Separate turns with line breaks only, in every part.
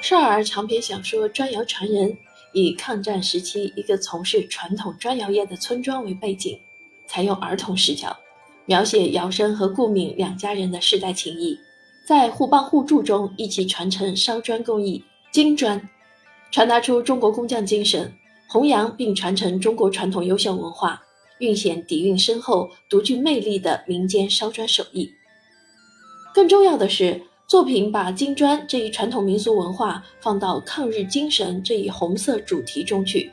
少儿长篇小说《砖窑传人》以抗战时期一个从事传统砖窑业的村庄为背景，采用儿童视角，描写姚生和顾敏两家人的世代情谊，在互帮互助中一起传承烧砖工艺金砖，传达出中国工匠精神，弘扬并传承中国传统优秀文化，蕴显底蕴深厚、独具魅力的民间烧砖手艺。更重要的是。作品把金砖这一传统民俗文化放到抗日精神这一红色主题中去，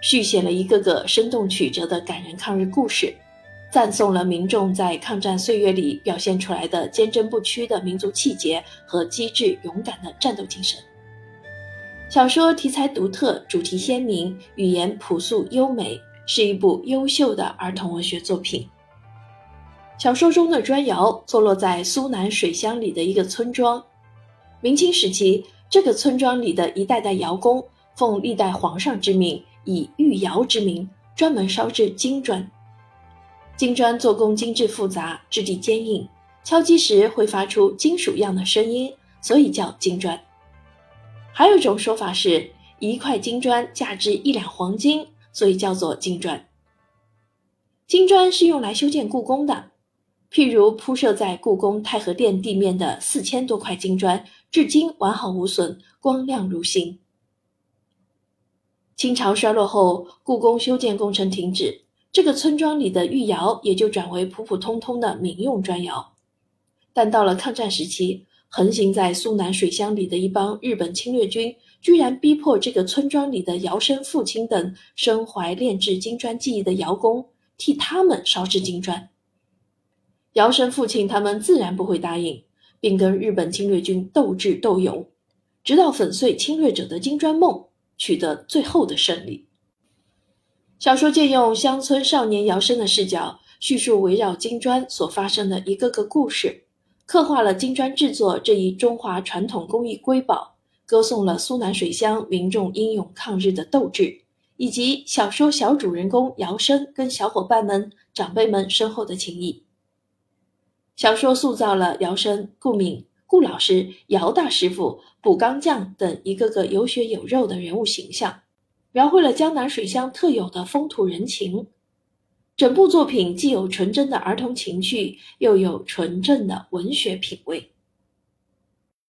续写了一个个生动曲折的感人抗日故事，赞颂了民众在抗战岁月里表现出来的坚贞不屈的民族气节和机智勇敢的战斗精神。小说题材独特，主题鲜明，语言朴素优美，是一部优秀的儿童文学作品。小说中的砖窑坐落在苏南水乡里的一个村庄。明清时期，这个村庄里的一代代窑工奉历代皇上之命，以御窑之名，专门烧制金砖。金砖做工精致复杂，质地坚硬，敲击时会发出金属样的声音，所以叫金砖。还有一种说法是，一块金砖价值一两黄金，所以叫做金砖。金砖是用来修建故宫的。譬如铺设在故宫太和殿地面的四千多块金砖，至今完好无损，光亮如新。清朝衰落后，故宫修建工程停止，这个村庄里的御窑也就转为普普通通的民用砖窑。但到了抗战时期，横行在苏南水乡里的一帮日本侵略军，居然逼迫这个村庄里的窑生父亲等身怀炼制金砖技艺的窑工，替他们烧制金砖。姚生父亲他们自然不会答应，并跟日本侵略军斗智斗勇，直到粉碎侵略者的金砖梦，取得最后的胜利。小说借用乡村少年姚生的视角，叙述围绕金砖所发生的一个个故事，刻画了金砖制作这一中华传统工艺瑰宝，歌颂了苏南水乡民众英勇抗日的斗志，以及小说小主人公姚生跟小伙伴们、长辈们深厚的情谊。小说塑造了姚生、顾敏、顾老师、姚大师傅、卜钢匠等一个个有血有肉的人物形象，描绘了江南水乡特有的风土人情。整部作品既有纯真的儿童情趣，又有纯正的文学品味。